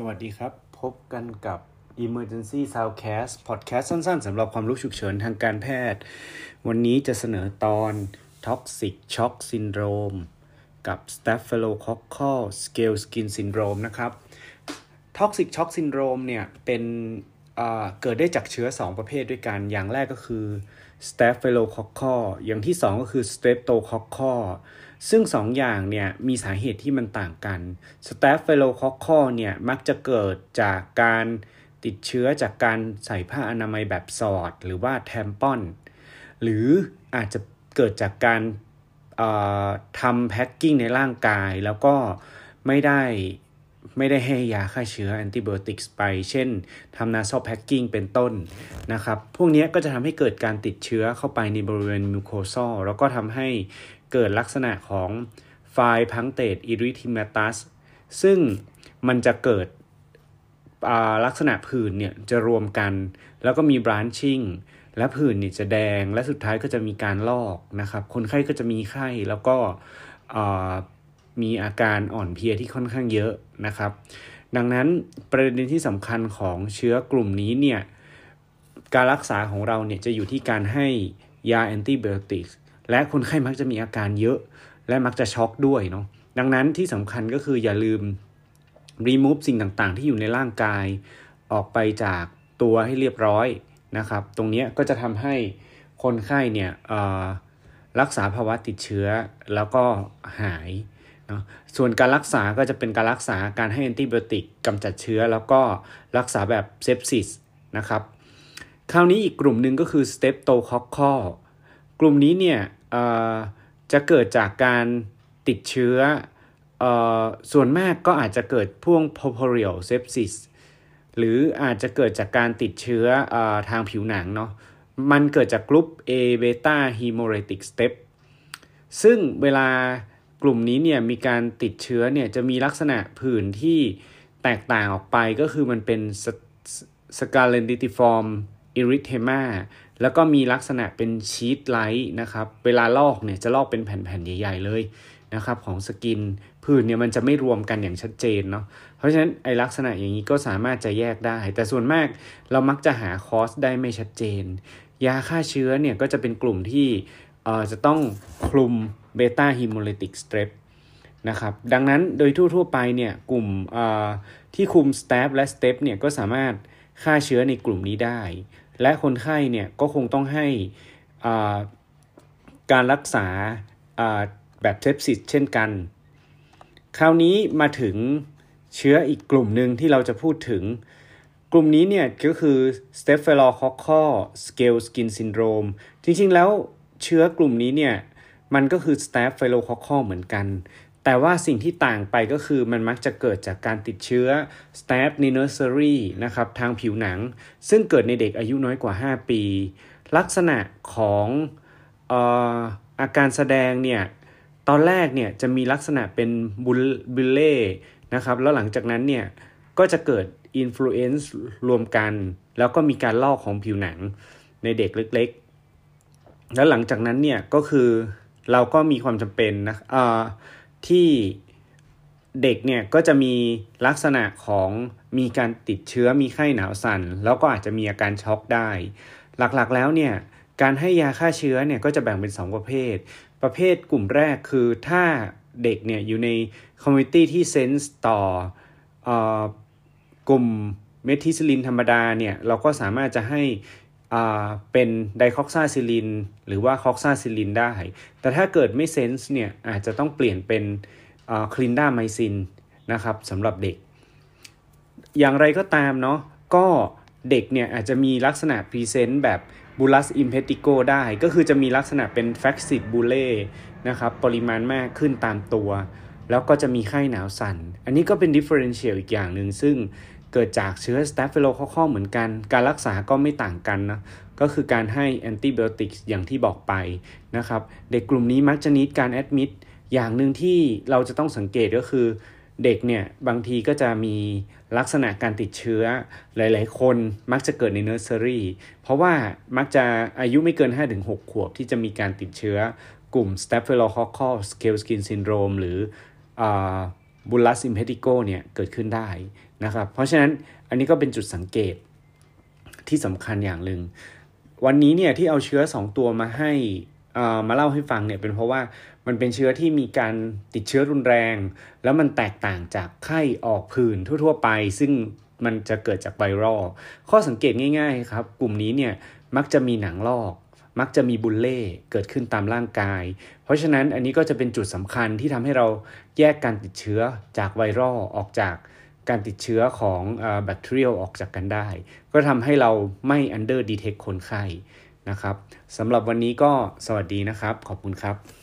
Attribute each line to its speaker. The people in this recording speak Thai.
Speaker 1: สวัสดีครับ พบกันกับ Emergency Soundcast Podcast สั้นๆสำหรับความรู้ฉุกเฉินทางการแพทย์ วันนี้จะเสนอตอน Toxic Shock Syndrome กับ Staphylococcal Scale Skin Syndrome นะครับ Toxic Shock Syndrome เนี่ยเป็นเกิดได้จากเชื้อ 2 ประเภทด้วยกัน อย่างแรกก็คือ Staphylococcal อย่างที่ 2 ก็คือ Streptococcal ซึ่ง2ออย่างเนี่ยมีสาเหตุที่มันต่างกัน Staphylococcal เนี่ยมักจะเกิดจากการติดเชื้อจากการใส่ผ้าอนามัยแบบสอด หรือว่า tampon หรืออาจจะเกิดจากการทำ packing ในร่างกาย แล้วก็ไม่ได้ไม่ได้ให้ยาฆ่าเชื้อ antibiotic ไป เช่นทำ nasal packing เป็นต้นนะครับ พวกนี้ก็จะทำให้เกิดการติดเชื้อเข้าไปในบริเวณ mucosal แล้วก็ทำให้ เกิดลักษณะของไฟพังเตดอิริทิมตัสซึ่งมันจะเกิดลักษณะผื่นเนี่ยจะรวมกัน แล้วก็มีบรานชิ่งและผื่นเนี่ยจะแดงและสุดท้ายก็จะมีการลอกนะครับ คนไข้ก็จะมีไข้แล้วก็มีอาการอ่อนเพลียที่ค่อนข้างเยอะนะครับ ดังนั้นประเด็นที่สำคัญของเชื้อกลุ่มนี้เนี่ยการรักษาของเราเนี่ยจะอยู่ที่การให้ยาแอนติไบโอติก และคนไข้มักจะมีอาการเยอะ และมักจะช็อกด้วยเนาะดังนั้นที่สำคัญก็คืออย่าลืม remove สิ่งต่างๆ ที่อยู่ในร่างกาย ออกไปจากตัวให้เรียบร้อยนะครับ ตรงนี้ก็จะทำให้คนไข้เนี่ยรักษาภาวะติดเชื้อแล้วก็หายเนาะส่วนการรักษาก็จะเป็นการรักษาการให้แอนติบโอติกกำจัดเชื้อ แล้วก็รักษาแบบเซปซิสนะครับ คราวนี้อีกกลุ่มหนึ่งก็คือสเตปโตคอคคอกลุ่มนี้เนี่ย จะเกิดจากการติดเชื้อส่วนมากก็อาจจะเกิดพ่วง purpureal sepsis หรืออาจจะเกิดจากการติดเชื้ออทางผิวหนังเนาะมันเกิดจากกลุ่ม A beta hemolytic step ซึ่งเวลากลุ่มนี้เนี่ยมีการติดเชื้อเนี่ยจะมีลักษณะผื่นที่แตกต่างออกไปก็คือมันเป็น scarlatiform erythema แล้วก็มีลักษณะเป็น sheet-like นะครับ เวลาลอกเนี่ยจะลอกเป็นแผ่นๆใหญ่ ๆ เลยนะครับของ skin ผื่นเนี่ยมันจะไม่รวมกันอย่างชัดเจนเนาะ เพราะฉะนั้นไอลักษณะอย่างนี้ก็สามารถจะแยกได้ แต่ส่วนมากเรามักจะหา cause ได้ไม่ชัดเจน ยาฆ่าเชื้อเนี่ยก็จะเป็นกลุ่มที่เอ่อจะต้องคลุม beta hemolytic strepนะครับ ดังนั้นโดยทั่วๆไปเนี่ยกลุ่มที่คุมสเตปและสเตปเนี่ยก็สามารถฆ่าเชื้อในกลุ่มนี้ได้ และคนไข้เนี่ยก็คงต้องให้การรักษาแบบเซปซิสเช่นกัน คราวนี้มาถึงเชื้ออีกกลุ่มหนึ่งที่เราจะพูดถึง กลุ่มนี้เนี่ยก็คือ Staphylococcal Scale Skin Syndrome จริงๆแล้วเชื้อกลุ่มนี้เนี่ยมันก็คือ Staphylococcal เหมือนกัน แต่ว่าสิ่งที่ต่างไปก็คือมันมักจะเกิดจากการติดเชื้อ staph ใน nursery นะครับทางผิวหนัง ซึ่งเกิดในเด็กอายุน้อยกว่า 5 ปี ลักษณะของอออาการแสดงเนี่ยตอนแรกเนี่ยจะมีลักษณะเป็น bul bullae นะครับแล้วหลังจากนั้นเนี่ยก็จะเกิด confluence รวมกัน แล้วก็มีการลอกของผิวหนังในเด็กเล็กๆ แล้วหลังจากนั้นเนี่ยก็คือเราก็มีความจำเป็นนะ ที่เด็กเนี่ยก็จะมีลักษณะของมีการติดเชื้อมีไข้หนาวสั่น แล้วก็อาจจะมีอาการช็อกได้ หลักๆแล้วเนี่ยการให้ยาฆ่าเชื้อเนี่ยก็จะแบ่งเป็น 2 ประเภท ประเภทกลุ่มแรกคือถ้าเด็กเนี่ยอยู่ใน community ที่ sense ต่อกลุ่ม methicillin ธรรมดาเนี่ยเราก็สามารถจะให้ เป็น dicloxacillin หรือว่า cloxacillin ได้ แต่ถ้าเกิดไม่ sense เนี่ยอาจจะต้องเปลี่ยนเป็น clindamycin นะครับสำหรับเด็ก อย่างไรก็ตามเนาะก็เด็กเนี่ยอาจจะมีลักษณะ present แบบ bullous impetigo ได้ ก็คือจะมีลักษณะเป็น flaccid bullae นะครับปริมาณมากขึ้นตามตัว แล้วก็จะมีไข้หนาวสั่น อันนี้ก็เป็น differential อีกอย่างหนึ่งซึ่ง เกิดจากเชื้อ staphylococcus เหมือนกัน การรักษาก็ไม่ต่างกันนะ ก็คือการให้ antibiotic อย่างที่บอกไปนะครับ เด็กกลุ่มนี้มักจะ need การ admit อย่างหนึ่งที่เราจะต้องสังเกตก็คือ เด็กเนี่ยบางทีก็จะมีลักษณะการติดเชื้อหลาย ๆ คนมักจะเกิดในเนอร์เซอรี่เพราะว่ามักจะอายุไม่เกิน 5-6 ขวบที่จะมีการติดเชื้อกลุ่ม Staphylococcal scale skin syndrome หรือ บุลลัสอิมเพติโกเนี่ยเกิดขึ้นได้นะครับ เพราะฉะนั้นอันนี้ก็เป็นจุดสังเกตที่สำคัญอย่างหนึ่ง วันนี้เนี่ยที่เอาเชื้อ 2 ตัวมาให้มาเล่าให้ฟังเนี่ยเป็นเพราะว่ามันเป็นเชื้อที่มีการติดเชื้อรุนแรง แล้วมันแตกต่างจากไข้ออกผื่นทั่ว ๆ ไป ซึ่งมันจะเกิดจากไวรัลข้อสังเกตง่าย ๆ ครับ กลุ่มนี้เนี่ยมักจะมีหนังลอก มักจะมีบุลเล่เกิดขึ้นตามร่างกาย เพราะฉะนั้นอันนี้ก็จะเป็นจุดสำคัญที่ทำให้เราแยกการติดเชื้อจากไวรัลออกจากการติดเชื้อของแบคทีเรียออกจากกันได้ ก็ทำให้เราไม่ under detect คนไข้นะครับสำหรับวันนี้ก็สวัสดีนะครับ ขอบคุณครับ